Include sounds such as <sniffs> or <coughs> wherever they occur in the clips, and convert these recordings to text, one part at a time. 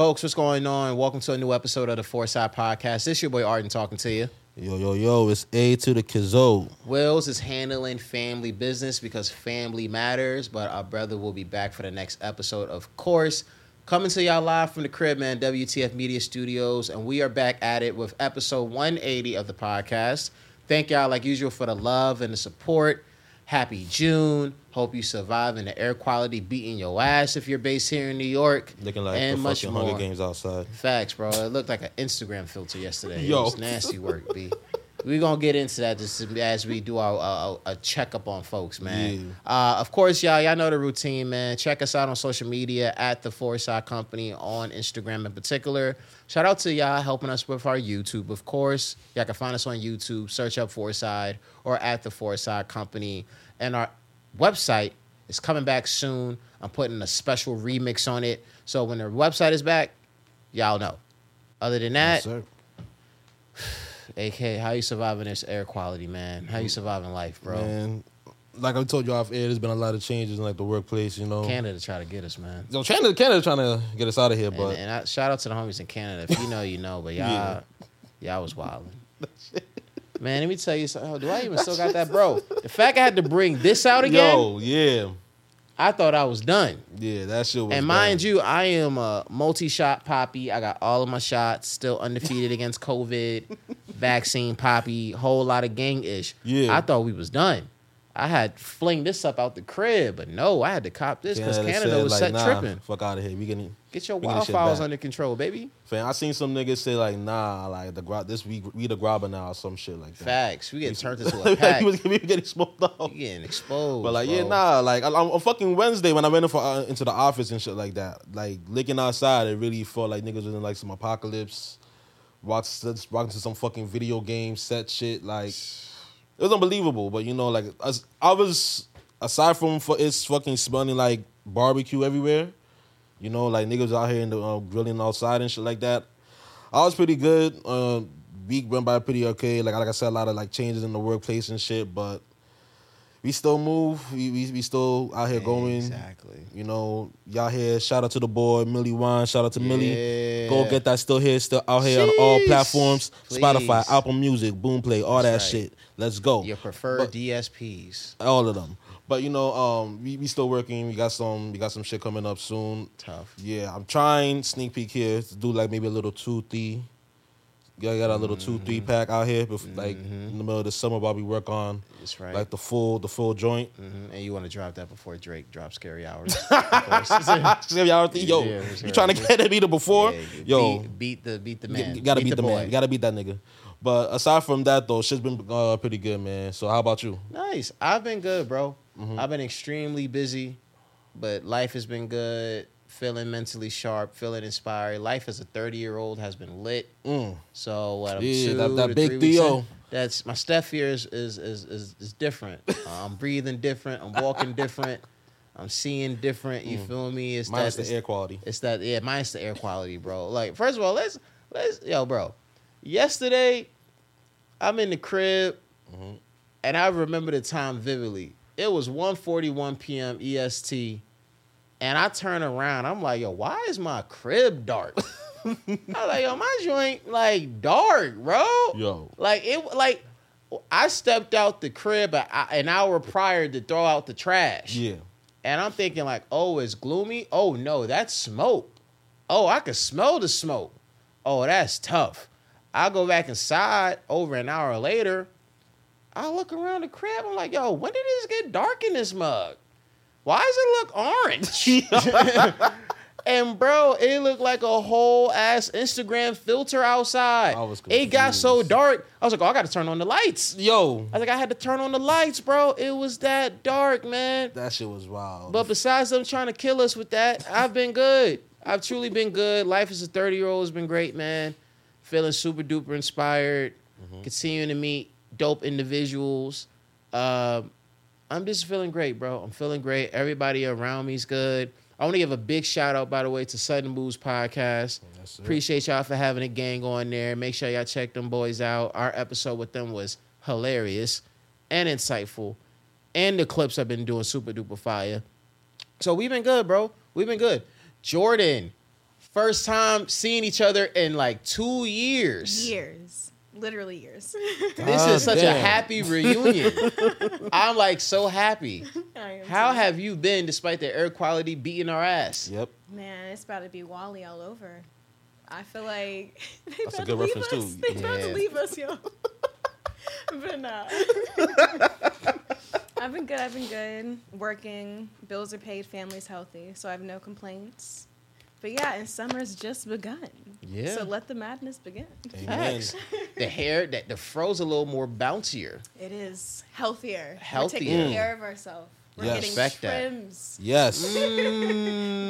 Folks, what's going on? Welcome to a new episode of the Fourside Podcast. This your boy Arden talking to you. Yo, yo, yo, it's A to the Kizzo. Wills is handling family business because family matters, but our brother will be back for the next episode, of course. Coming to y'all live from the crib, man, WTF Media Studios, and we are back at it with episode 180 of the podcast. Thank y'all, like usual, for the love and the support. Happy June. Hope you survive in the air quality beating your ass if you're based here in New York. Looking like and the much fucking more. Hunger Games outside. Facts, bro. It looked like an Instagram filter yesterday. Yo. It was nasty work, B. We're going to get into that just as we do our uh, a checkup on folks, man. Uh, of course, y'all, y'all know the routine, man. Check us out on social media at the Fourside Company on Instagram in particular. Shout out to y'all helping us with our YouTube, of course. Y'all can find us on YouTube. Search up Fourside or at the Fourside Company. And our website is coming back soon. I'm putting a special remix on it. So when the website is back, y'all know. Other than that, Yes, sir. AK, how you surviving this air quality, man? How you surviving life, bro? Man, like I told you off air, there's been a lot of changes in like the workplace, you know. Canada try to get us, man. Yo, Canada, Canada trying to get us out of here, And, but and I, shout out to the homies in Canada. If you know, you know. But y'all, <laughs> Yeah. y'all was wilding. <laughs> Man, let me tell you something. Oh, do I even still got that, <laughs> bro? The fact I had to bring this out again, yo, yeah, I thought I was done. yeah, that shit was. And mind bad. you, I am a multi-shot poppy. I got all of my shots, still undefeated against COVID, <laughs> vaccine poppy, whole lot of gang ish. Yeah. I thought we was done. I had fling this up out the crib, but no, I had to cop this because Canada said, was like, set nah, tripping. Fuck out of here. We getting, Get your we wildfires under control, baby. fam. I seen some niggas say like, nah, like the grab this we we the grabber now or some shit like that. Facts. We get turned <laughs> into a pack. he was we getting smoked out. You getting exposed. But like, bro. yeah, nah, like on, on fucking Wednesday when I went in for, uh, into the office and shit like that, like looking outside, it really felt like niggas was in like some apocalypse, rocking rocking to some fucking video game set shit. Like, <sighs> <sniffs> it was unbelievable. But you know, like as, I was aside from for it's fucking smelling like barbecue everywhere. You know, like niggas out here in the uh, grilling outside and shit like that. I was pretty good. Uh, week went by pretty okay. Like like I said, a lot of like changes in the workplace and shit, but we still move. We we, we still out here going. Exactly. You know, y'all here. Shout out to the boy Millie Wine. Shout out to Millie. Yeah. Go get that still here, still out here on all Jeez. platforms. Spotify, Apple Music, Boomplay, all That's that right. shit. Let's go. Your preferred But- DSPs. all of them. But you know, um, we, we still working. We got some we got some shit coming up soon. Tough. Yeah, I'm trying sneak peek here to do like maybe a little two three. Yeah, got a little two Mm-hmm. three pack out here, bef- like in the middle of the summer while we work on That's right. like the full the full joint. Mhm. And you want to drop that before Drake drops Scary Hours. <laughs> Scary Hour three, Yo, Yeah, you trying to get that beat before? Yeah, Yo, beat, beat the beat the man. you gotta beat, the, boy. man. You gotta beat that nigga. But aside from that though, shit's been uh, pretty good, man. So how about you? Nice. I've been good, bro. Mm-hmm. I've been extremely busy, but life has been good. Feeling mentally sharp, feeling inspired. Life as a 30 year old has been lit. Mm. So what? I'm Yeah, two that- that big in, That's my step here is is is is, is different. <laughs> Uh, I'm breathing different. I'm walking different. I'm seeing different. You feel me? It's Mm. Minus that, the air quality. It's that yeah, minus the air quality, bro. Like first of all, let's let's yo, bro. Yesterday, I'm in the crib, Mm-hmm. and I remember the time vividly. It was 1:41 p.m. EST, and I turn around. I'm like, yo, why is my crib dark? <laughs> I was like, yo, my joint like dark, bro. Yo. Like it, like I stepped out the crib an hour prior to throw out the trash. Yeah. And I'm thinking like, oh, it's gloomy. Oh no, that's smoke. Oh, I can smell the smoke. Oh, that's tough. I go back inside over an hour later. I look around the crib. I'm like, yo, when did this get dark in this mug? Why does it look orange? <laughs> <laughs> and bro, it looked like a whole ass Instagram filter outside. I was it got so dark. I was like, oh, I got to turn on the lights. Yo, I was like, I had to turn on the lights, bro. It was that dark, man. that shit was wild. But besides them trying to kill us with that, I've been good. I've truly been good. Life as a 30 year old has been great, man. Feeling super duper inspired. Continuing to meet dope individuals. Um, I'm just feeling great, bro. I'm feeling great. Everybody around me's good. I want to give a big shout out, by the way, to Sudden Moves Podcast. Yes. Appreciate y'all for having a gang on there. Make sure y'all check them boys out. Our episode with them was hilarious and insightful. And the clips have been doing super duper fire. So we've been good, bro. We've been good. Jordan, First time seeing each other in like two years. Years. Literally years. <laughs> This is such a happy reunion. <laughs> I'm like so happy. <laughs> How too. have you been despite the air quality beating our ass? Yep. Man, it's about to be Wally all over. I feel like they That's a good to leave reference, us. too. They about Yeah. to leave us, yo. but nah. I've been good. I've been good. Working. Bills are paid. Family's healthy. So I have no complaints. But yeah, and summer's just begun. Yeah. So let the madness begin. Amen. The hair, that the fro's a little more bouncier. It is healthier. Healthier. We're Healthier. taking care of ourselves. We're Yes. getting Respect that. Yes. <laughs>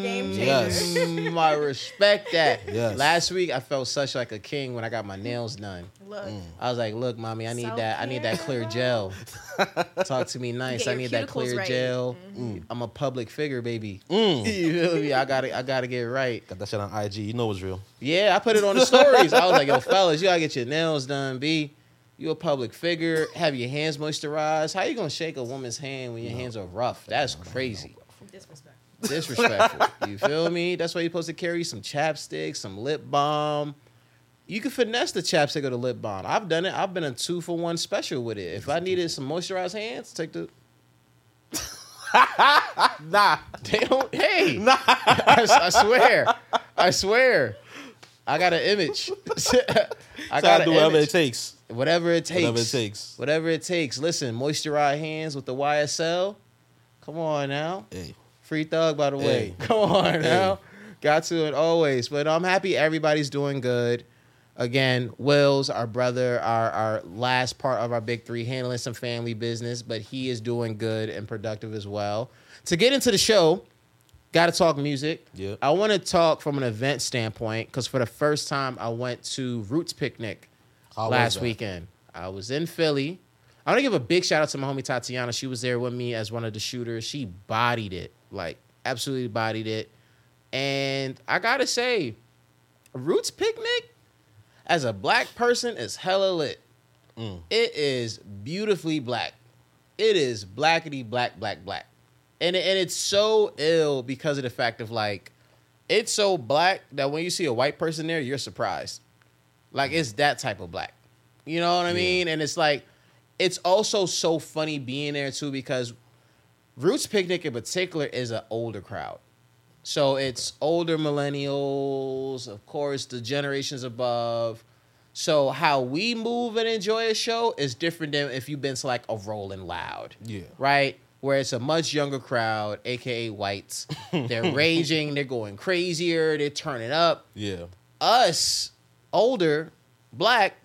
Mm, Game changer. Yes. mm, I respect that. Yes. Last week I felt such like a king when I got my nails done. Look. I was like, "Look, mommy, I need that. I need that clear gel. <laughs> Talk to me nice. I need that clear right. gel. Mm. I'm a public figure, baby. Mm. <laughs> You feel me? I gotta, I gotta get it right. Got that shit on IG. You know it's real. Yeah, I put it on the stories. I was like, "Yo, fellas, you gotta get your nails done, b. You a public figure. Have your hands moisturized. How you gonna shake a woman's hand when your hands are rough? That's crazy." Disrespect. disrespectful. <laughs> you feel me? That's why you're supposed to carry some chapstick, some lip balm. You can finesse the chapstick or the lip balm. I've done it. I've been a two for one special with it. If I needed some moisturized hands, take the. <laughs> Nah. They don't. Hey, <laughs> I, I swear, I swear, I got an image. I Gotta do an whatever image. it takes. Whatever it takes. Whatever it takes. Whatever it takes. Listen, moisturize hands with the YSL. Come on now. Hey. Free thug, by the way. <laughs> Come on now. Got to it always. But I'm happy everybody's doing good. Again, Will's our brother, our our last part of our big three, handling some family business, but he is doing good and productive as well. To get into the show, got to talk music. Yeah. I want to talk from an event standpoint because for the first time, I went to Roots Picnic How last weekend. I was in Philly. I want to give a big shout out to my homie Tatiana. She was there with me as one of the shooters. She bodied it, like absolutely bodied it. And I gotta say, Roots Picnic, as a black person, is hella lit. Mm. It is beautifully black. It is blackety black, black, black. And, and it's so ill because of the fact of like, it's so black that when you see a white person there, you're surprised. Like it's that type of black. You know what I Yeah. mean? And it's like, it's also so funny being there too because Roots Picnic in particular is an older crowd. So it's older millennials, of course, the generations above. So how we move and enjoy a show is different than if you've been to like a Rolling Loud Yeah. right? Where it's a much younger crowd, aka whites. They're <laughs> raging, they're going crazier, they're turning up. Yeah. Us, older, black,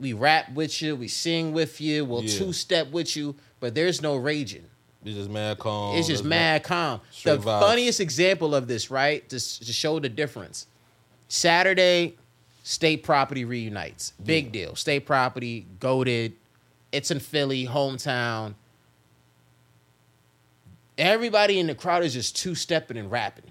we rap with you, we sing with you, we'll Yeah. two step with you, but there's no raging. It's just mad calm. It's just There's mad calm. The vibes. funniest example of this, right? To, to show the difference. Saturday, state property reunites. Big deal. State property, goaded. It's in Philly, hometown. Everybody in the crowd is just two stepping and rapping.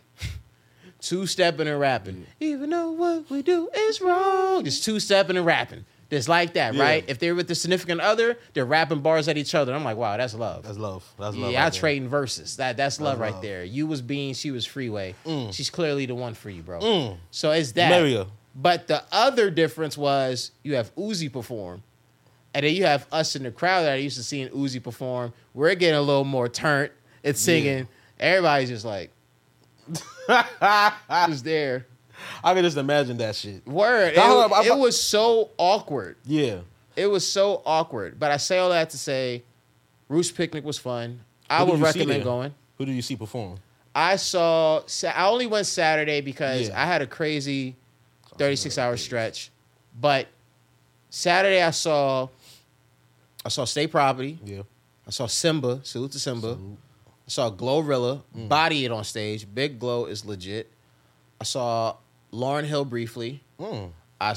Two stepping and rapping. Even though what we do is wrong. Just two stepping and rapping. Just like that, Yeah. right? If they're with the significant other, they're rapping bars at each other. I'm like, wow, that's love. That's love. That's love. Yeah, I right there. trading verses. That that's love right love. there. You was being, she was Freeway. Mm. She's clearly the one for you, bro. Mm. So it's that. Her. But the other difference was you have Uzi perform, and then you have us in the crowd that I used to seeing Uzi perform. We're getting a little more turnt. It's singing. Everybody's just like, <laughs> just there. <laughs> I can just imagine that shit. Word. It, up, it was so awkward. Yeah. It was so awkward. But I say all that to say, Roots Picnic was fun. I Who would recommend going. Who do you see perform? I saw. I only went Saturday because Yeah. I had a crazy thirty-six hour stretch. But Saturday I saw. I saw State Property. Yeah. I saw Simba. Salute to Simba. Salute. I saw Glorilla Mm. body it on stage. Big Glow is legit. I saw Lauryn Hill briefly. Mm. I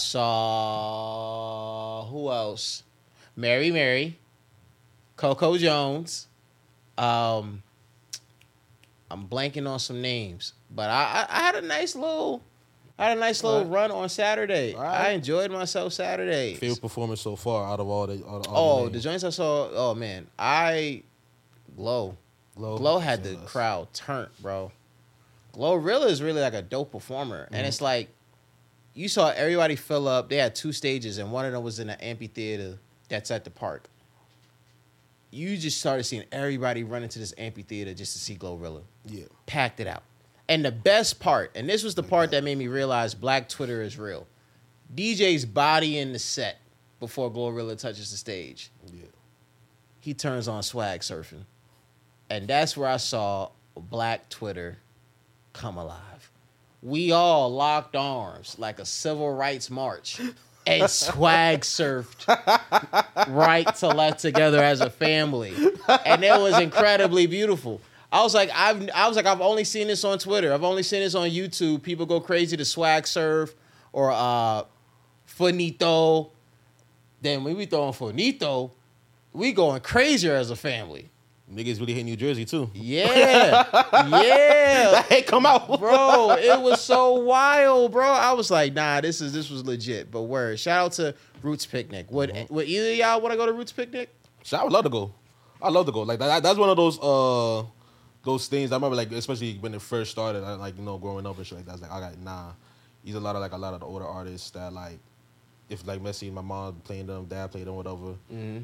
saw who else? Mary Mary, Coco Jones. Um, I'm blanking on some names, but I, I, I had a nice little, I had a nice little Alright. run on Saturday. Alright. I enjoyed myself Saturday. Favorite performance so far out of all the. All, all Oh, the the joints I saw. Oh man, I glow. Glow. Glow had the less. crowd turned, bro. Glorilla is really like a dope performer, and it's like you saw everybody fill up. They had two stages, and one of them was in an amphitheater that's at the park. You just started seeing everybody run into this amphitheater just to see Glorilla. Yeah. Packed it out. And the best part, and this was the part that made me realize Black Twitter is real. DJ's body in the set before Glorilla touches the stage. Yeah. He turns on swag surfing. And that's where I saw Black Twitter come alive. We all locked arms like a civil rights march <laughs> and swag surfed right to left together as a family. And it was incredibly beautiful. I was like, I've I was like, I've only seen this on Twitter. I've only seen this on YouTube. People go crazy to swag surf or uh Finito. Then when we throwing Finito, we going crazier as a family. Niggas really hate New Jersey too. Yeah. <laughs> yeah. Hey, come out, Bro, it was so wild, bro. I was like, nah, this is this was legit. But word. Shout out to Roots Picnic. Would would either of y'all want to go to Roots Picnic? Shit, I would love to go. I love to go. Like that, that's one of those uh those things. I remember like especially when it first started. I, like you know growing up and shit like that. I was like I got nah. He's a lot of like a lot of the older artists that like if like Messi, and my mom playing them, dad played them, whatever.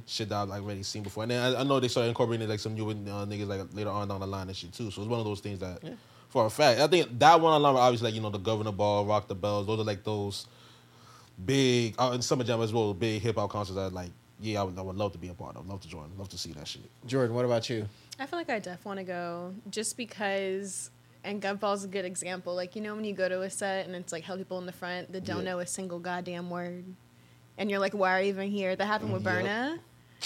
Shit that I've like already seen before. And then I, I know they started incorporating like some new uh, niggas like later on down the line and shit too. So it's one of those things that, for a fact, I think that one alone obviously like you know the Governor Ball, Rock the Bells. Those are like those big uh, and Summer Jam as well. Big hip hop concerts that like yeah I would, I would love to be a part of, love to join, love to see that shit. Jordan, what about you? I feel like I def want to go just because, and Gunfall's a good example. Like, you know, when you go to a set and it's like hell people in the front that don't Yeah. know a single goddamn word. And you're like, why are you even here? That happened with Yep. Burna.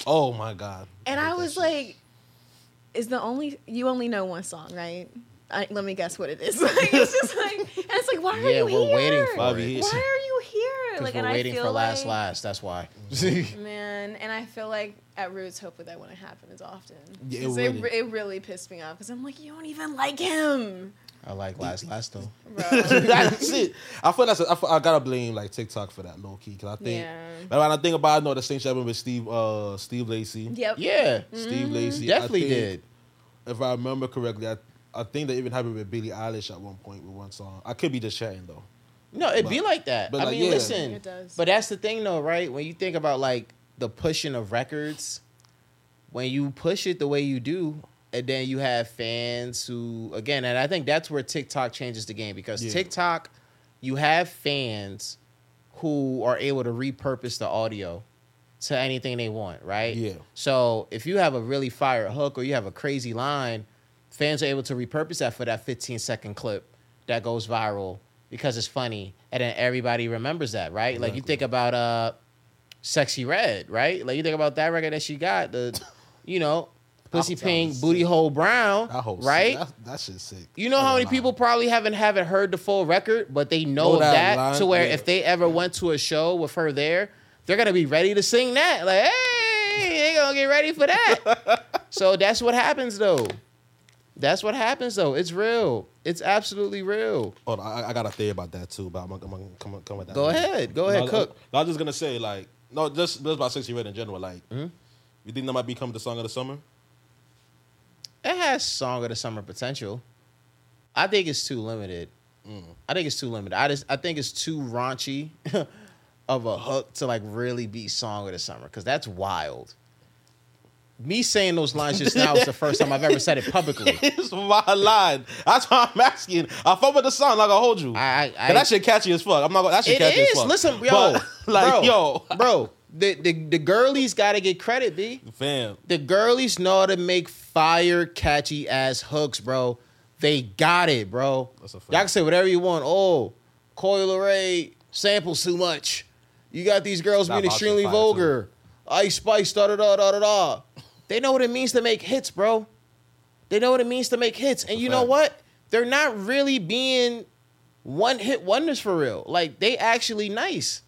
Oh my god! And hate I was like, is the only, you only know one song, right? I, let me guess what it is. like, <laughs> it's just like, and it's like, why are Yeah, you we're here? waiting for Bobby it. Why are you Like, we're and waiting I feel for last like, last. That's why. <laughs> Man, and I feel like at Roots, hopefully that wouldn't happen as often. Yeah, it 'Cause it, it really pissed me off because I'm like, you don't even like him, I like last last though. <laughs> that's it. I feel that's a, I, feel, I gotta blame like TikTok for that low key because I think. Yeah. But when I think about, it, I know the same shit happened with Steve uh Steve Lacy. yep. Yeah, Steve Lacy definitely think- did. If I remember correctly, I, I think that even happened with Billie Eilish at one point with one song. I could be just chatting though. No, it'd be like that. but I like, mean, yeah. listen. It does. But that's the thing, though, right? When you think about like the pushing of records, when you push it the way you do, and then you have fans who, again, and I think that's where TikTok changes the game because Yeah. TikTok, you have fans who are able to repurpose the audio to anything they want, right? Yeah. So if you have a really fire hook or you have a crazy line, fans are able to repurpose that for that 15 second clip that goes viral because it's funny, and then everybody remembers that, right? Like you think about uh, "Sexyy Red," right? Like you think about that record that she got, the, <laughs> you know, "Pussy Pink, Booty sick. Hole Brown," right? That, that shit's sick. You know how many people probably haven't haven't heard the full record, but they know, Know that to where yeah. if they ever went to a show with her there, they're gonna be ready to sing that. Like, hey, they gonna get ready for that. <laughs> so that's what happens though. That's what happens though. It's real. It's absolutely real. On, I, I got a theory about that too, but I'm gonna, I'm gonna come, come with that. Go ahead. Go ahead. I- Cook. I, was just gonna say like no, just just about Sexyy Red in general. Like, Mm-hmm. you think that might become the song of the summer? It has song of the summer potential. I think it's too limited. I think it's too limited. I just I think it's too raunchy <laughs> of a hook to like really be song of the summer because that's wild. Me saying those lines just now is the first time I've ever said it publicly. <laughs> it's my line. That's why I'm asking. I fuck with the song. Like I hold you. I, I, that shit catchy as fuck. I'm not. That shit it catchy as is. fuck. Listen, yo, But, <laughs> like bro, yo, bro, the the the girlies got to get credit, b. fam. The girlies know how to make fire, catchy ass hooks, bro. They got it, bro. That's a fact. Y'all can say whatever you want. Oh, Coi Leray samples too much. You got these girls being extremely vulgar. Ice Spice, da da da da da da. They know what it means to make hits, bro. They know what it means to make hits. And you know what? They're not really being one hit wonders for real. Like they actually nice.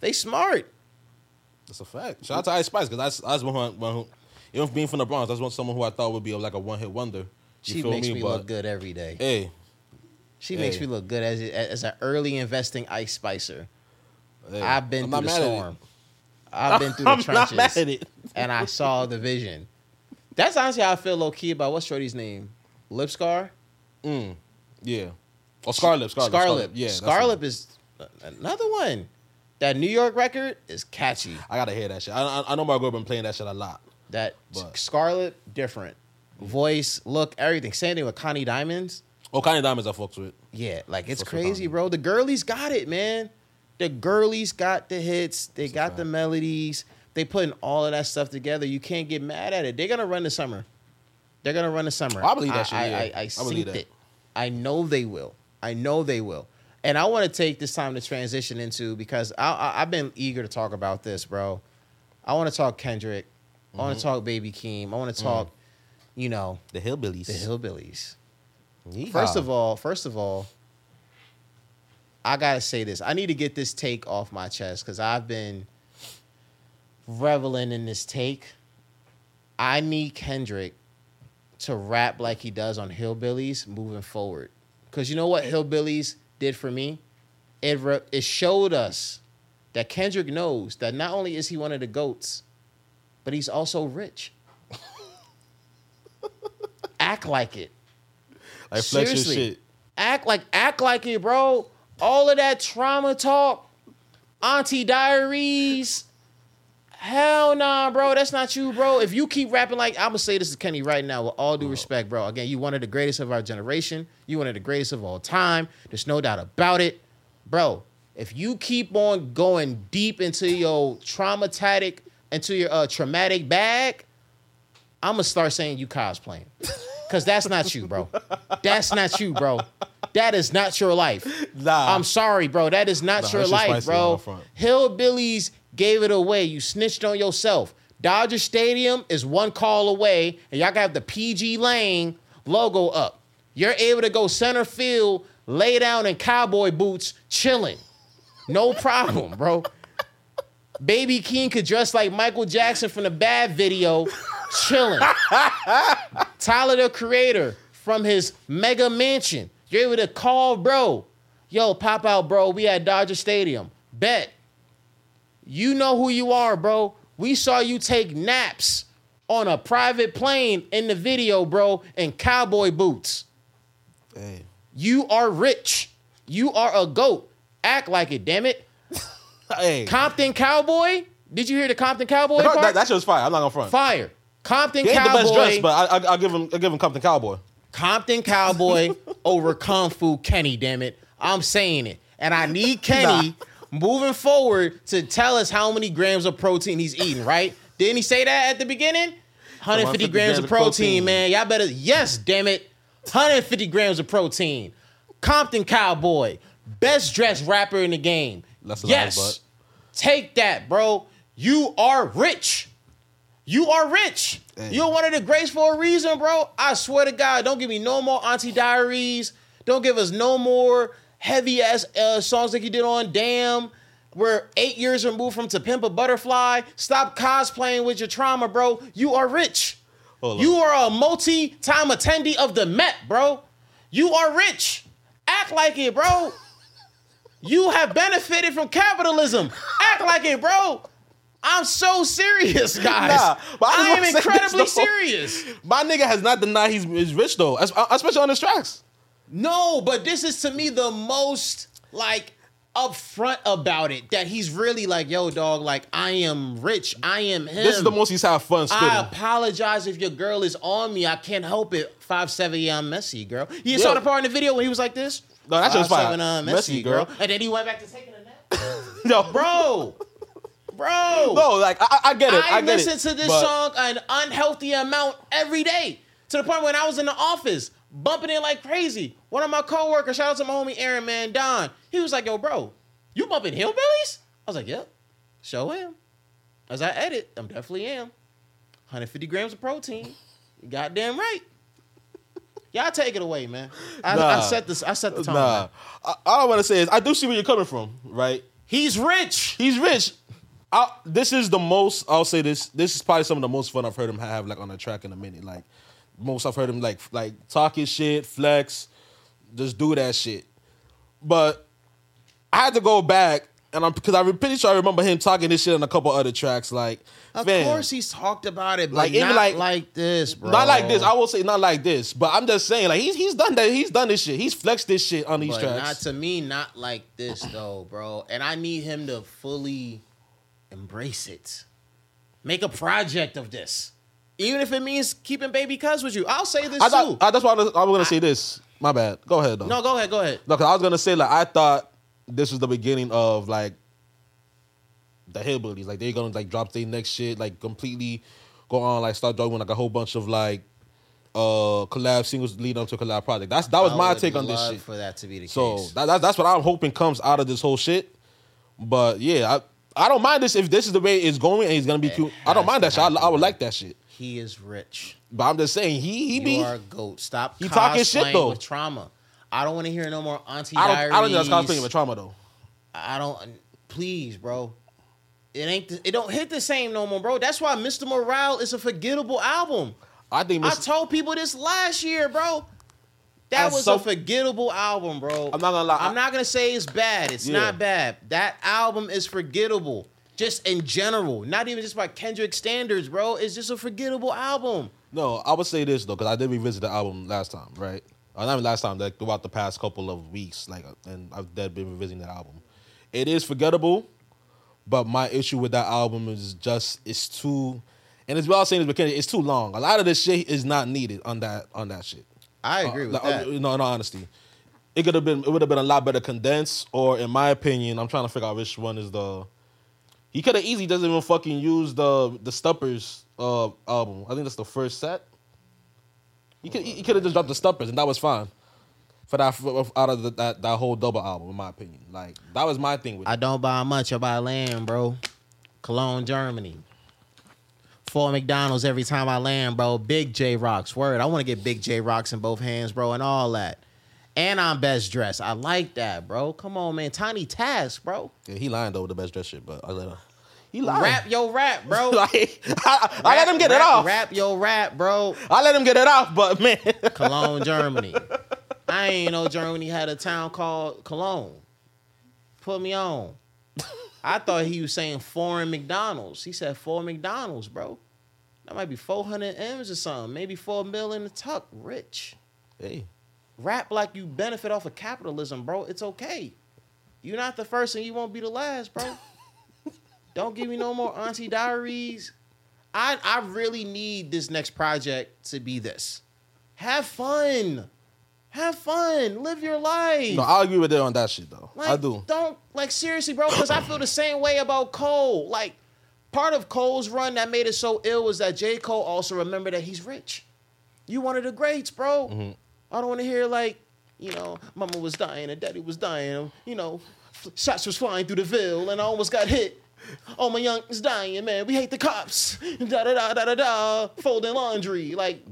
They smart. That's a fact. Shout out to Ice Spice because that's that's one who, one who, even being from the Bronx, that's one someone who I thought would be like a one hit wonder. You She makes me, But, look good every day. Hey, She makes me look good as as an early investing ice spicer. hey, I've been I'm through the mad at it. storm. I've been through the <laughs> I'm trenches, mad at it. and I saw the vision. That's honestly how I feel low key about what's Shorty's name, Lip Scar. Mm, yeah. Oh, Scarlett, Scarlett, Scarlet. Yeah, the- is another one. That New York record is catchy. I gotta hear that shit. I, I, I know my girl been playing that shit a lot. That But- Scarlet different voice, look, everything. Same thing with Connie Diamonds. Oh, Kanye Diamonds, I fucks with. Yeah, like it's crazy, bro. The girlies got it, man. The girlies got the hits. They That's got the melodies. They putting all of that stuff together. You can't get mad at it. They're gonna run the summer. They're gonna run the summer. I believe that shit, I, yeah. I, I, I believe that. it. I know they will. I know they will. And I want to take this time to transition into because I, I, I've been eager to talk about this, bro. I want to talk Kendrick. I Mm-hmm. want to talk Baby Keem. I want to talk, you know, The Hillbillies. the Hillbillies. Yeehaw. First of all, first of all, I gotta say this. I need to get this take off my chest because I've been reveling in this take. I need Kendrick to rap like he does on Hillbillies moving forward. Because you know what Hillbillies did for me? It, re- it showed us that Kendrick knows that not only is he one of the GOATs, but he's also rich. <laughs> Act like it like flex your seriously. shit. act like act like it, bro. All of that trauma talk, Auntie Diaries. Hell nah, bro. That's not you, bro. If you keep rapping like I'm gonna say this to Kenny right now, with all due respect, bro. Again, you one of the greatest of our generation. You one of the greatest of all time. There's no doubt about it, bro. If you keep on going deep into your traumatic, into your uh, traumatic bag, I'm gonna start saying you cosplaying. Cause that's not you, bro. That's not you, bro. That is not your life. <laughs> Nah. I'm sorry, bro. That is not Nah, your life, bro. Hillbillies gave it away. You snitched on yourself. Dodger Stadium is one call away, and y'all got the pgLang logo up. You're able to go center field, lay down in cowboy boots, chilling. No <laughs> problem, bro. Baby Keem could dress like Michael Jackson from the Bad video, chilling. <laughs> Tyler the Creator from his mega mansion. You're able to call bro. Yo, pop out, bro. We at Dodger Stadium. Bet. You know who you are, bro. We saw you take naps on a private plane in the video, bro, in cowboy boots. Hey. You are rich. You are a goat. Act like it, damn it. <laughs> Hey. Compton Cowboy? Did you hear the Compton Cowboy that, part? that shit was fire. I'm not gonna front. Fire. Compton He ain't Cowboy. the best dressed, but I, I, I'll give him. I'll give him Compton Cowboy. Compton Cowboy <laughs> over Kung Fu Kenny, damn it. I'm saying it. And I need <laughs> Kenny moving forward to tell us how many grams of protein he's eating, right? Didn't he say that at the beginning? 150 grams of protein, man. Y'all better, yes, damn it. 150 grams of protein. Compton Cowboy, best dressed rapper in the game. That's a yes. nice butt. Take that, bro. You are rich. You are rich. Hey. You're one of the greats for a reason, bro. I swear to God, don't give me no more Auntie Diaries. Don't give us no more heavy ass uh, songs like you did on Damn. We're eight years removed from To Pimp a Butterfly. Stop cosplaying with your trauma, bro. You are rich. Hold you on. are a multi-time attendee of the Met, bro. You are rich. Act like it, bro. <laughs> You have benefited from capitalism. Act like it, bro. I'm so serious, <laughs> guys. Nah, but I am <laughs> wanna this, incredibly serious. My nigga has not denied he's, he's rich though, especially on his tracks. No, but this is to me the most like upfront about it. That he's really like, yo, dog, like I am rich. I am him. This is the most he's had fun spitting. I apologize if your girl is on me. I can't help it. Five seven, yeah, I'm messy, girl. You Yo. saw the part in the video when he was like this. No, that shit was Five, fire. seven, uh, messy, Messy, girl. girl. And then he went back to taking a nap, <laughs> Yo, bro. Bro, No, like I, I get it. I, I, listen it. to this but- song an unhealthy amount every day. To the point when I was in the office, bumping it like crazy. One of my coworkers, shout out to my homie Aaron, man, Don. He was like, yo, bro, you bumping hillbillies? I was like, yep, show him. As I edit, I'm definitely am. 150 grams of protein. Goddamn right. Y'all take it away, man. I, I set this. I set the tone. Nah. I, all I want to say is I do see where you're coming from, right? He's rich. He's rich. I, this is the most. I'll say this. This is probably some of the most fun I've heard him have like on a track in a minute. Like most I've heard him like like talk his shit, flex, just do that shit. But I had to go back and I'm because I'm pretty sure I remember him talking this shit on a couple other tracks. Like, Of course, he's talked about it, but Like, like, not like- like, this, bro. not like this. I will say not like this, but I'm just saying, like he's he's done that. He's done this shit. He's flexed this shit on these but tracks. not to me, not like this though, bro. And I need him to fully embrace it. Make a project of this, even if it means keeping baby cuz with you. I'll say this I too. thought I, that's why I was, I was gonna say this. My bad. Go ahead though. no, go ahead, go ahead. No, cause I was gonna say like I thought this was the beginning of like the hillbillies. Like they're gonna like drop their next shit, like completely go on like start doing like a whole bunch of like uh collab singles leading up to a collab project. That's that was I my take on this shit. For that to be the So case. that, that, that's what I'm hoping comes out of this whole shit. But yeah, I I don't mind this if this is the way it's going and he's gonna be It cute. I don't has mind to that shit. I, I would like that shit. he is rich. But I'm just saying he he You be are a goat. Stop. He talking shit, cosplaying though. With trauma. I don't want to hear no more Auntie I don't. I don't think that's cosplaying with trauma though. I don't. Please, bro. It ain't. The, it don't hit the same no more, bro. That's why Mr. Morale is a forgettable album. I think I Mr. told people this last year, bro. That As was some- a forgettable album, bro. I'm not gonna lie, I'm not gonna say it's bad. It's Yeah. not bad. That album is forgettable. Just in general, not even just by Kendrick standards, bro. It's just a forgettable album. No, I would say this though, because I did revisit the album last time, right? Uh, not even last time, like throughout the past couple of weeks, like, uh, and I've dead been revisiting that album. It is forgettable, but my issue with that album is just it's too, and as well as saying this, because it's too long. A lot of this shit is not needed on that on that shit. I agree with Like, that. uh, No, in all honesty, it could have been it would have been a lot better condensed, or in my opinion, I'm trying to figure out which one is the. He could have easily doesn't even fucking use the the Steppers uh album. I think that's the first set. He could he could have just dropped the Steppers and that was fine. For that for, out of the, that that whole double album, in my opinion, like that was my thing with. I it. don't buy much. I buy land, bro. Cologne, Germany. Four McDonald's every time I land, bro. Big J Rocks. Word. I want to get Big J Rocks in both hands, bro, and all that. And I'm best dressed. I like that, bro. Come on, man. Tiny Task, bro. Yeah, he lying though with the best dress shit, but I let him. He lying. Rap yo rap, bro. <laughs> like I, I let him get rap, it off. Rap yo rap, bro. I let him get it off, but man, <laughs> Cologne, Germany. I ain't know Germany had a town called Cologne. Put me on. I thought he was saying foreign McDonald's. He said four McDonald's, bro. That might be 400 M's or something. Maybe four mil in the tuck. Rich. hey, Rap like you benefit off of capitalism, bro. It's okay. You're not the first and you won't be the last, bro. <laughs> Don't give me no more Auntie Diaries. I I really need this next project to be this. Have fun. Have fun. Live your life. no, I agree with it on that shit though. Like, I do. Don't like seriously, bro. Because I feel the same way about Cole. Like, part of Cole's run that made it so ill was that J. Cole also remembered that he's rich. You one of the greats, bro. Mm-hmm. I don't want to hear like, you know, mama was dying and daddy was dying. You know, shots was flying through the Ville and I almost got hit. Oh, my young is dying, man. We hate the cops. Da da da da da da. Folding laundry. Like,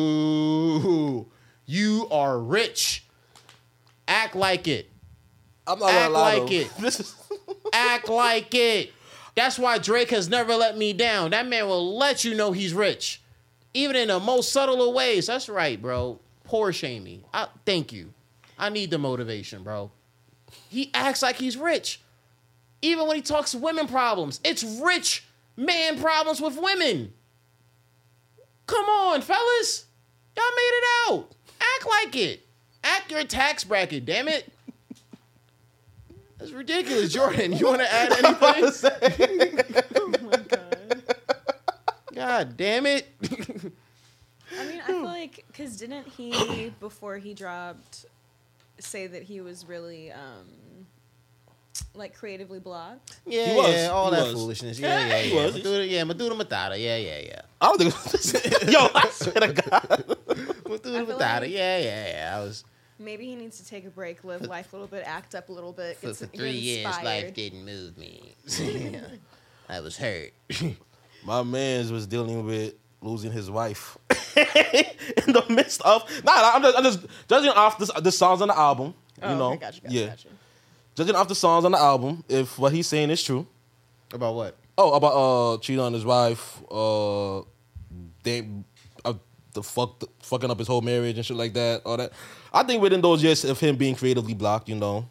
boo. You are rich. Act like it. I'm not Act like it. <laughs> This is Act like it. That's why Drake has never let me down. That man will let you know he's rich, even in the most subtle of ways. That's right, bro. Poor shaming. I thank you. I need the motivation, bro. He acts like he's rich, even when he talks women problems. It's rich man problems with women. Come on, fellas. Y'all made it out. Act like it. Act your tax bracket, damn it. That's ridiculous, Jordan. You want to add <laughs> anything? Oh my god. God damn it. I mean, I feel like because didn't he <coughs> before he dropped say that he was really um like creatively blocked? Yeah, He was. yeah, all He that was. foolishness. Yeah, yeah, He yeah. was. Maduda, yeah, Maduda Matata. Yeah, yeah, yeah. I don't think. <laughs> Yo, I swear to <laughs> God. Maduda I feel Matata. like- yeah, yeah, yeah. I was Maybe he needs to take a break, live life a little bit, act up a little bit, for, get, for some, get three years. Life inspired. didn't move me. <laughs> I was hurt. My man's was dealing with losing his wife in the midst of. Nah, I'm just, I'm just judging off this, the songs on the album. You Oh, know, okay, gotcha, gotcha, yeah, gotcha. Judging off the songs on the album. If what he's saying is true. About what? Oh, about uh cheating on his wife, uh, they, uh, the fuck, fucking up his whole marriage and shit like that. All that. I think within those years of him being creatively blocked, you know,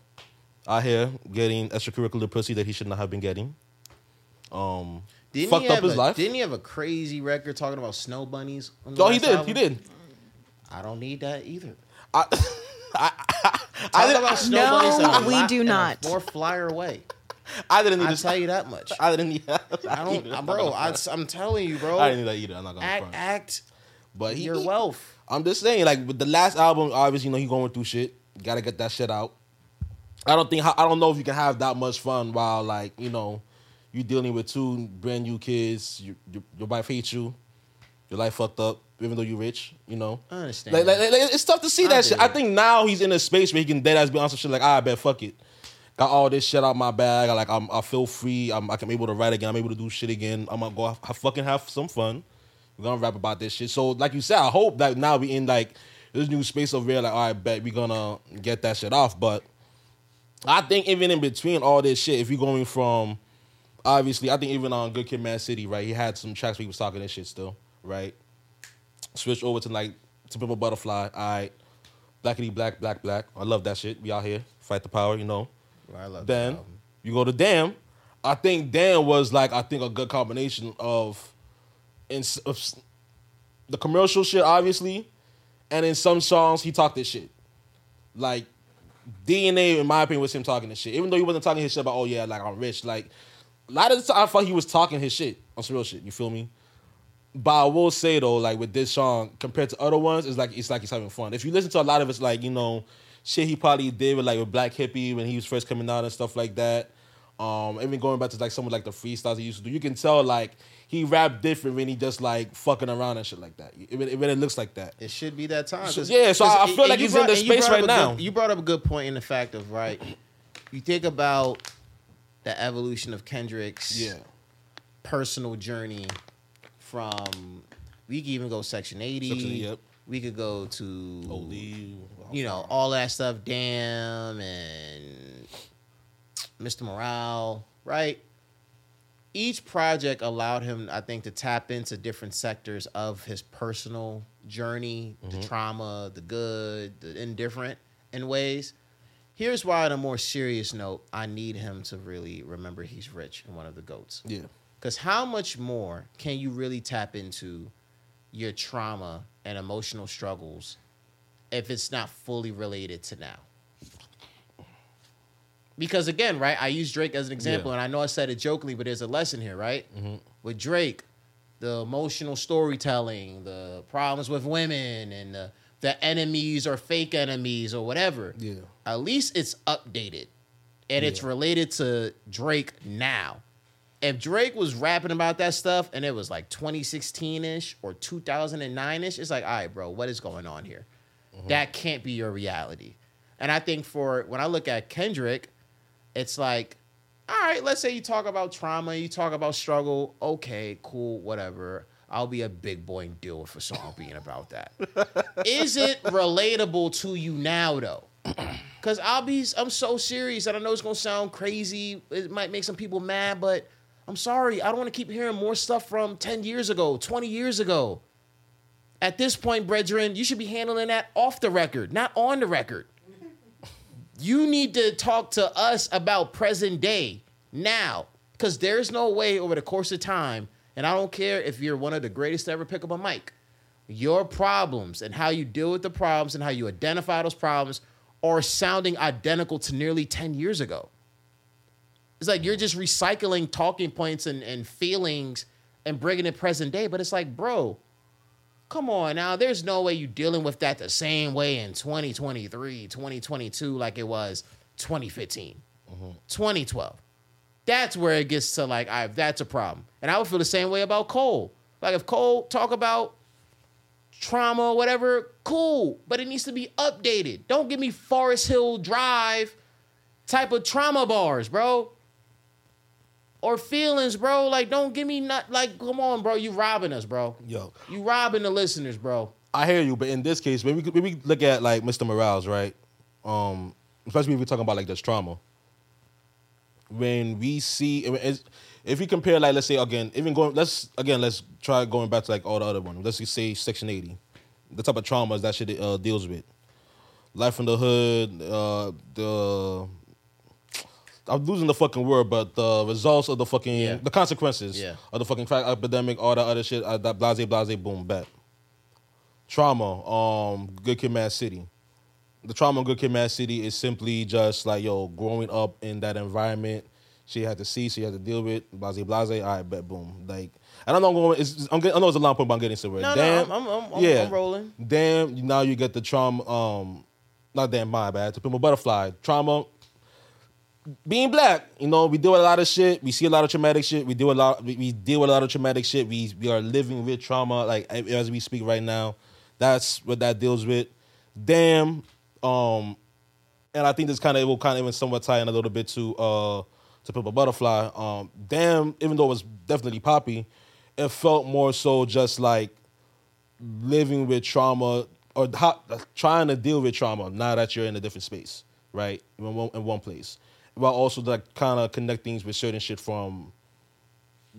out here getting extracurricular pussy that he should not have been getting. Um, Didn't fucked he up have his a, life. Didn't he have a crazy record talking about snow bunnies? On the oh, he did. album? He did. I don't need that either. I, <laughs> I, Talk I, about snow No, bunnies. in a we lot- do a not. More flyer way. I didn't need I to tell you that much. <laughs> I didn't need. I don't, bro. I, am telling you, bro. I didn't need that either. I'm not gonna act, front. act But he, your wealth. I'm just saying, like with the last album, obviously, you know, he going through shit. Got to get that shit out. I don't think I don't know if you can have that much fun while like you know you dealing with two brand new kids. You, your, your wife hates you. Your life fucked up, even though you're rich. You know. I understand. Like, like, like, it's tough to see I that shit. I think now he's in a space where he can dead ass be on some shit like, ah, I bet fuck it. Got all this shit out my bag. I like I'm, I feel free. I'm, I'm able to write again. I'm able to do shit again. I'm gonna go have, have- fucking have some fun. We're gonna rap about this shit. So like you said, I hope that now we in like this new space of where like, all right, bet we gonna get that shit off. But I think even in between all this shit, if you're going from obviously, I think even on Good Kid, Mad City, right, he had some tracks where he was talking this shit still, right? Switch over to like to Pimp a Butterfly, all right. Blackity black, black, black. I love that shit. We out here, fight the power, you know. I love that Then you go to Damn. I think Damn was like I think a good combination of in of the commercial shit, obviously, and in some songs he talked this shit. Like DNA, in my opinion, was him talking this shit. Even though he wasn't talking his shit about, oh yeah, like I'm rich. Like a lot of the time, I thought he was talking his shit on some real shit. You feel me? But I will say though, like with this song compared to other ones, it's like it's like he's having fun. If you listen to a lot of it's like you know shit he probably did with like with Black Hippy when he was first coming out and stuff like that. Um, even going back to like some of like the freestyles he used to do, you can tell like he rapped different when he just like fucking around and shit like that. It, it, when it looks like that. It should be that time. So- yeah, so I- I feel like he's in the space brought right now. good- you brought up a good point in the fact of right. You think about the evolution of Kendrick's Yeah. personal journey from. We could even go Section eighty. Section 80, yep. We could go to you know all that stuff. Damn and Mr. Morale, right? Each project allowed him, I think, to tap into different sectors of his personal journey, the mm-hmm. trauma, the good, the indifferent in ways. Here's why, on a more serious note, I need him to really remember he's rich and one of the goats. yeah. Because how much more can you really tap into your trauma and emotional struggles if it's not fully related to now? Because again, right, I use Drake as an example, Yeah. and I know I said it jokingly, but there's a lesson here, right? Mm-hmm. With Drake, the emotional storytelling, the problems with women, and the, the enemies or fake enemies or whatever. Yeah. At least it's updated and it's related to Drake now. If Drake was rapping about that stuff and it was like 2016 ish or 2009 ish, it's like, all right, bro, what is going on here? Mm-hmm. That can't be your reality. And I think for when I look at Kendrick, it's like, all right, let's say you talk about trauma, you talk about struggle. Okay, cool, whatever. I'll be a big boy and deal with a song <laughs> being about that. Is it relatable to you now though? <clears throat> Cause I'll be I'm so serious and I know it's gonna sound crazy. It might make some people mad, but I'm sorry. I don't want to keep hearing more stuff from 10 years ago, 20 years ago. At this point, brethren, you should be handling that off the record, not on the record. <laughs> You need to talk to us about present day now. Because there's no way over the course of time, and I don't care if you're one of the greatest to ever pick up a mic, your problems and how you deal with the problems and how you identify those problems are sounding identical to nearly 10 years ago. It's like you're just recycling talking points and, and feelings and bringing it present day, but it's like, bro, come on now. There's no way you're dealing with that the same way in 2023, 2022, like it was 2015, 2012. That's where it gets to like, right, that's a problem. And I would feel the same way about Cole. Like if Cole talk about trauma whatever, cool, but it needs to be updated. Don't give me Forest Hill Drive type of trauma bars, bro. Or feelings, bro. Like, don't give me not like, come on, bro. You robbing us, bro. Yo, You robbing the listeners, bro. I hear you, but in this case, when we when we look at like Mr. Morales, right? Um, especially if we're talking about like this trauma. When we see, I mean, it's- if we compare, like, let's say again, even going, let's again, let's try going back to like all the other ones. Let's just say Section Eighty, the type of traumas that shit uh, deals with, life in the hood, uh, the I'm losing the fucking word, but the results of the fucking Yeah. the consequences Yeah. of the fucking crack epidemic, all that other shit, uh, that blase blase boom bet. Trauma, um, Good Kid, Mad City. The trauma Good Kid, Mad City is simply just like yo growing up in that environment. She had to see, she had to deal with blase blase. All right, bet boom. Like, and I'm not going. It's, I'm getting, I know it's a long point, but I'm getting somewhere. No, damn, no, I'm, I'm, I'm, yeah, I'm rolling. Damn, now you get the trauma. Um, not damn, my bad. To put a Butterfly, trauma being black, you know, we deal with a lot of shit. We see a lot of traumatic shit. We deal a lot. We, we deal with a lot of traumatic shit. We we are living with trauma, like as we speak right now. That's what that deals with. Damn, um, and I think this kind of will kind of even somewhat tie in a little bit to uh to Pimp a Butterfly. Um, damn, even though it was definitely poppy, it felt more so just like living with trauma or how, trying to deal with trauma now that you're in a different space, right? In one, in one place, while also like kind of connecting things with certain shit from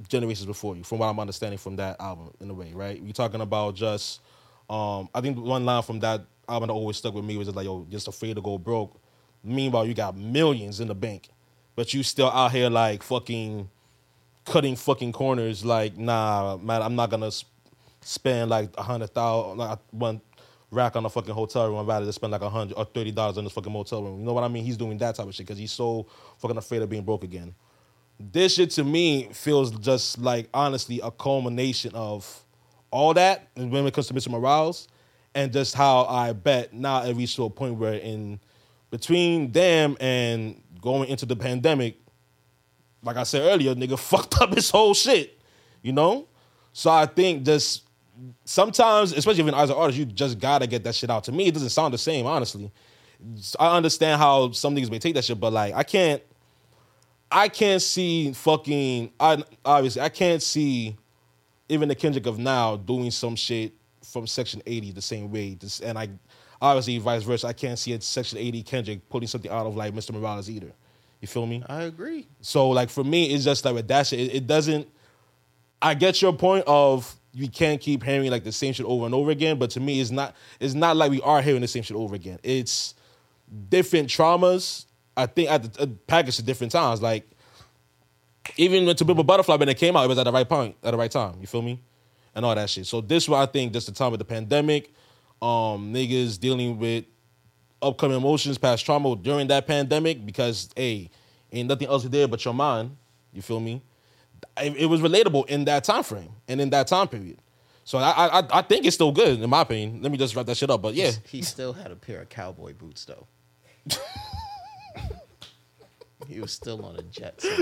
generations before you, from what I'm understanding from that album in a way, right? You're talking about just, um, I think one line from that album that always stuck with me was just like, yo, just afraid to go broke. Meanwhile, you got millions in the bank, but you still out here like fucking cutting fucking corners. Like, nah, man, I'm not gonna spend like a hundred thousand, like one rack on a fucking hotel room. Rather just spend like a hundred or thirty dollars on this fucking motel room. You know what I mean? He's doing that type of shit because he's so fucking afraid of being broke again. This shit to me feels just like honestly a culmination of all that when it comes to Mr. Morales and just how I bet now it reached to a point where in between them and going into the pandemic, like I said earlier, nigga <laughs> fucked up his whole shit. You know? So I think just sometimes, especially if as an artist, you just gotta get that shit out. To me, it doesn't sound the same, honestly. I understand how some niggas may take that shit, but like I can't I can't see fucking I obviously I can't see even the Kendrick of now doing some shit from Section 80 the same way. This, and I obviously vice versa. I can't see a Section 80 Kendrick putting something out of like Mr. Morales either. You feel me? I agree. So like for me, it's just like with that shit, it, it doesn't. I get your point of you can't keep hearing like the same shit over and over again, but to me, it's not. It's not like we are hearing the same shit over again. It's different traumas. I think at the uh, packaged at different times. Like even Pimp a Butterfly when it came out, it was at the right point, at the right time. You feel me? And all that shit. So this one, I think, just the time of the pandemic, um, niggas dealing with upcoming emotions, past trauma during that pandemic, because hey, ain't nothing else there but your mind. You feel me? It, it was relatable in that time frame and in that time period. So I, I I think it's still good in my opinion. Let me just wrap that shit up. But yeah, He still had a pair of cowboy boots though. <laughs> he was still on a jet. <laughs>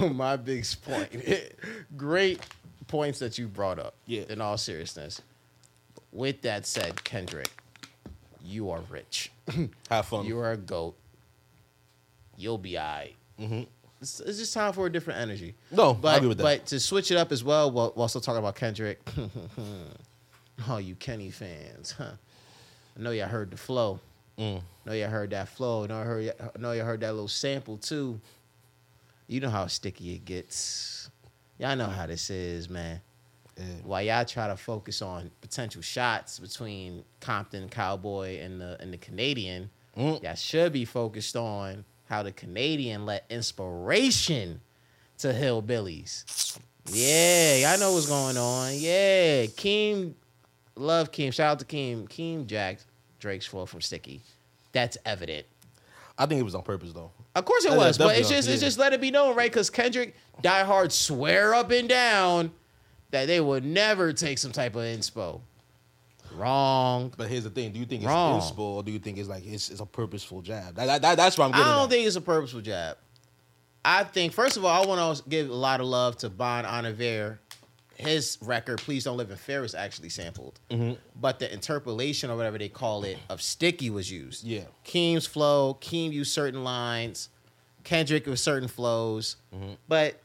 <laughs> My big point. Great points that you brought up. Yeah. In all seriousness. With that said, Kendrick, you are rich. have fun. You are a goat. You'll be alright. Mm-hmm. It's, it's just time for a different energy. No, I but agree with that. but to switch it up as well, while, while still talking about Kendrick. <laughs> oh, you Kenny fans, huh? I know y'all heard the flow. Mm. know y'all heard that flow. I know I heard. Know y'all heard that little sample too. You know how sticky it gets. Y'all know how this is, man. Yeah. While y'all try to focus on potential shots between Compton Cowboy and the and the Canadian, Mm. y'all should be focused on how the Canadian let inspiration to hillbillies. Yeah, y'all know what's going on. Yeah, Keem, love Keem. Shout out to Keem. Keem Jack Drake's flow from Sticky. That's evident. I think it was on purpose though. Of course it Yeah, was, but it's just was, it's just let it be known, right? Because Kendrick, Die Hard, swear up and down that they would never take some type of inspo. Wrong. But here's the thing: Do you think it's Wrong. inspo, or do you think it's like it's, it's a purposeful jab? That, that, that- that's what I'm getting. I don't at. think it's a purposeful jab. I think first of all, I want to give a lot of love to Bon Iver. His record, "Please Don't Live in Fear," is actually sampled, Mm-hmm. but the interpolation or whatever they call it of "Sticky" was used. Yeah. Keem's flow, Keem used certain lines, Kendrick with certain flows, Mm-hmm. but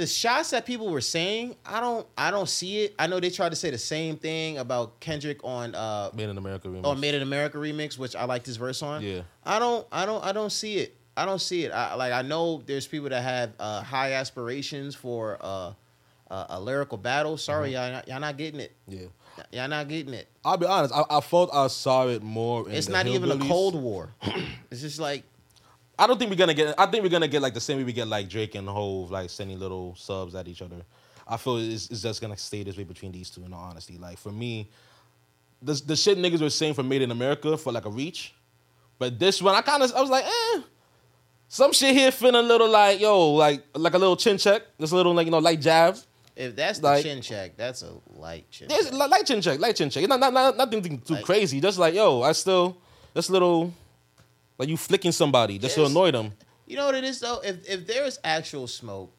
the shots that people were saying, I don't, I don't see it. I know they tried to say the same thing about Kendrick on uh, Made in America. Remix. on Made in America remix, which I liked his verse on. Yeah. I don't, I don't, I don't see it. I don't see it. I, like I know there's people that have uh, high aspirations for uh, uh, a lyrical battle. Sorry, y'all, not- y'all not getting it. Yeah. Y'all not getting it. I'll be honest. I, I felt I saw it more. In It's not even a cold <clears throat> war. it's just like I don't think we're gonna get. I think we're gonna get like the same way we get like Drake and Hov, like sending little subs at each other. I feel it's, it's just gonna stay this way between these two. In all honesty, like for me, the the shit niggas were saying for Made in America for like a reach, but this one I kind of I was like, eh. Some shit here feeling a little like yo, like like a little chin check, just a little like you know light jab. if that's the Like- chin check, that's a light chin. There's check. light chin check, light chin check. Not, not, not nothing too Like- crazy. Just like yo, I still this little like you flicking somebody just to annoy them. You know what it is though? If if there is actual smoke,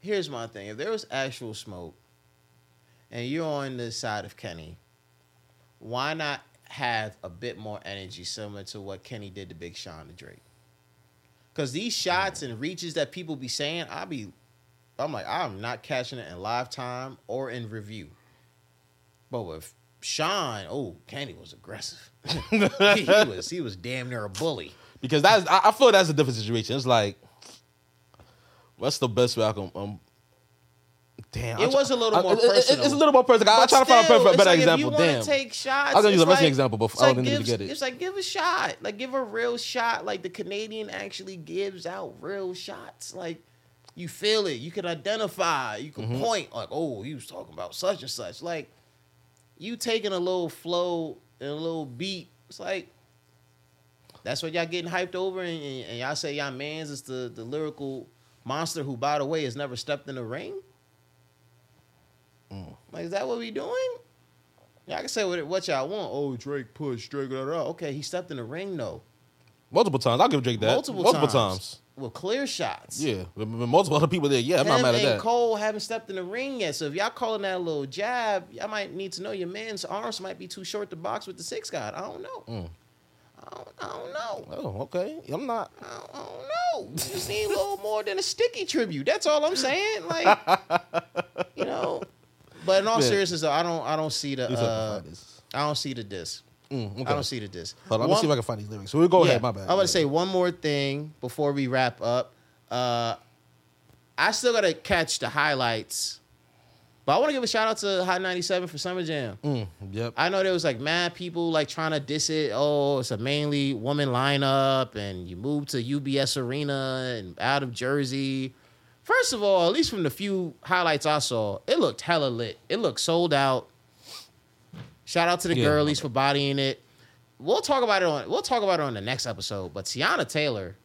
here's my thing. If there was actual smoke and you're on the side of Kenny, why not have a bit more energy similar to what Kenny did to Big Sean to Drake? Cause these shots and reaches that people be saying, I be I'm like, I'm not catching it in live time or in review. But with Sean, oh, Kenny was aggressive. <laughs> <laughs> he, he was he was damn near a bully. because that's I, I feel that's a different situation. It's like, what's the best way I can? Um, damn, It I'm was a little I- more it- it- It's, a little more personal. I, try to find a better, better like example. Damn, want to take shots, I was gonna use a wrestling like- example, but I like don't think you give- get it. It's like give a shot, like give a real shot. Like the Canadian actually gives out real shots. Like you feel it, you can identify, you can Mm-hmm. point. Like oh, he was talking about such and such. Like you taking a little flow and a little beat. It's like that's what y'all getting hyped over, and, and, y'all say y'all man's is the the lyrical monster who, by the way, has never stepped in the ring. Mm. Like, is that what we doing? Y'all can say what, what y'all want. Oh, Drake push, Drake, da, da. okay. He stepped in the ring though, multiple times. I'll give Drake that. multiple, multiple times. times. With clear shots. Yeah, multiple other people there. Yeah, I'm not Him mad at that. and. Cole haven't stepped in the ring yet. So if y'all calling that a little jab, y'all might need to know your man's arms might be too short to box with the six guy. I don't know. Mm. I, don't, I don't know. Oh, okay. I'm not. I don't, I don't know. You need a little more than a sticky tribute. That's all I'm saying. Like, you know. But in all <laughs> Yeah. seriousness, though, I don't. I don't see the. Let's have to Uh. I don't see the diss. Mm, okay. I don't see the diss. Hold on, let me see if I can find these lyrics. So we'll go yeah, ahead. My bad. I want to say one more thing before we wrap up. Uh, I still gotta catch the highlights, but I want to give a shout out to Hot 97 for Summer Jam. Mm, yep. I know there was like mad people like trying to diss it. Oh, it's a mainly woman lineup, and you moved to UBS Arena and out of Jersey. First of all, at least from the few highlights I saw, it looked hella lit. It looked sold out. Shout out to the Yeah, girlies for bodying it. We'll talk about it on we'll talk about it on the next episode. But Teyana Taylor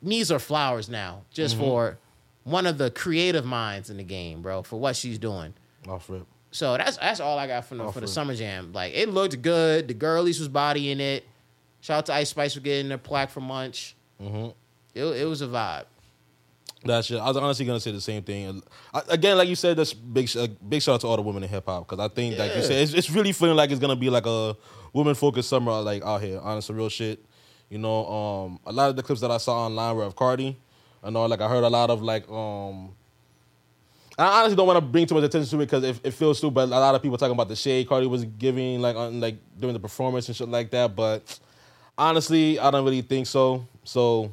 needs her flowers now, just Mm-hmm. for one of the creative minds in the game, bro, for what she's doing. Off rip. So that's that's all I got from the, for the summer jam. Like it looked good. The girlies was bodying it. Shout out to Ice Spice for getting their plaque for Munch. Mm-hmm. It, it was a vibe. That shit. I was honestly gonna say the same thing. I, again, like you said, that's big. uh, Big shout out to all the women in hip hop because I think, like you said, it's, it's really feeling like it's gonna be like a woman focused summer, like out here. Honest, real shit. You know, um, a lot of the clips that I saw online were of Cardi. I know, like I heard a lot of like, um, I honestly don't want to bring too much attention to it because it, it feels. But a lot of people talking about the shade Cardi was giving, like on like during the performance and shit like that. But honestly, I don't really think so. So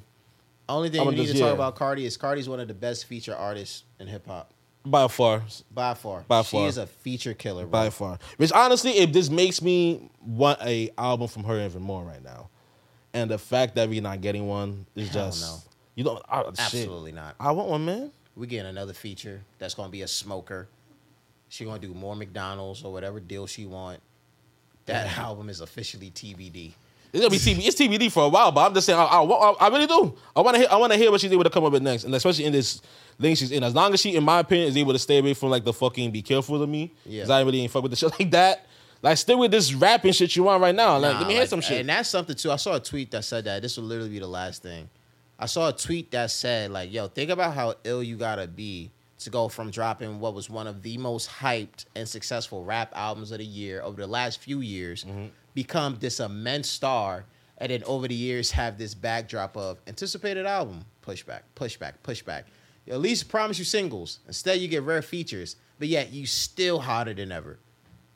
Only thing I'ma we need just- to talk yeah. about Cardi is Cardi's one of the best feature artists in hip hop by far, by far. By she far. is a feature killer. Bro. by far. Which honestly, if this makes me want a album from her even more right now, and the fact that we're not getting one is Hell just no. you don't I, shit. Absolutely not. I want one, man. We getting another feature that's gonna be a smoker. She gonna do more McDonald's or whatever deal she want. That <laughs> album is officially TBD. It's gonna be TBD. It's TBD for a while, but I'm just saying, I, I, wa- I really do. I want to hear. I want to hear what she's able to come up with next, and especially in this lane she's in. As long as she, in my opinion, is able to stay away from like the fucking be careful of me, Yeah. because I really ain't fuck with the shit <laughs> like that. Like, stay with this rapping shit you want right now. Like, Nah, let me hear like, some shit. And that's something too. I saw a tweet that said that this will literally be the last thing. I saw a tweet that said like, "Yo, think about how ill you gotta be to go from dropping what was one of the most hyped and successful rap albums of the year over the last few years, Mm-hmm. Become this immense star, and then over the years have this backdrop of anticipated album, pushback, pushback, pushback. At least promise you singles. Instead, you get rare features, but yet you still hotter than ever.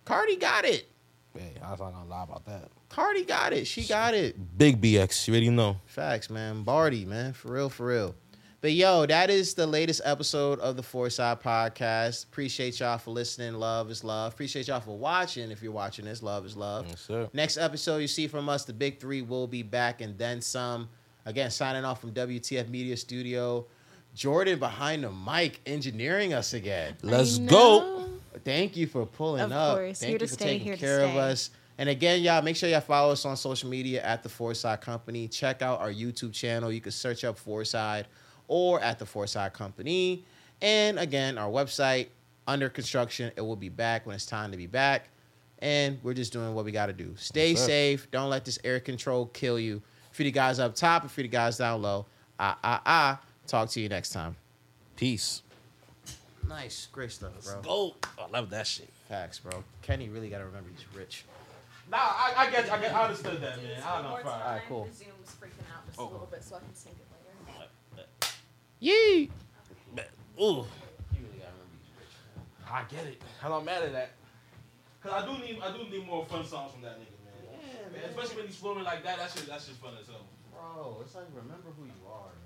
Cardi got it. Hey, I was not gonna lie about that. Cardi got it. She got it. Big BX, you already know. Facts, man. Barty, man. For real, for real. But yo, that is the latest episode of the Fourside Podcast. Appreciate y'all for listening. Love is love. Appreciate y'all for watching. If you're watching this, love is love. Yes, sir. Next episode you see from us, the big three will be back and then some. Again, signing off from WTF Media Studio. Jordan behind the mic engineering us again. Let's go. Thank you for pulling Of up. course. Thank Here you to for stay, taking here to care of us. And again, y'all, make sure y'all follow us on social media at the Fourside Company. Check out our YouTube channel. You can search up Fourside or at the Fourside Company. And again, our website under construction. It will be back when it's time to be back. And we're just doing what we got to do. Stay Yes, sir. safe. Don't let this air control kill you. For the guys up top and for the guys down low. Ah, ah, ah. Talk to you next time. Peace. Nice. Great stuff, bro. Let's Go. I love that shit. Facts, bro. Kenny really got to remember he's rich. Nah, I, I get, I get, I understood that, man. I don't know. One fine. Alright, cool. The Zoom's freaking out just Oh. a little bit, so I can sync it later. Yee. Ooh, You really got to remember he's rich, man. I get it. I'm not mad at that. Cause I do need, I do need more fun songs from that nigga, man. Yeah, Man, especially when he's flowing like that. That's just that shit's fun as hell. Bro, it's like remember who you are, man.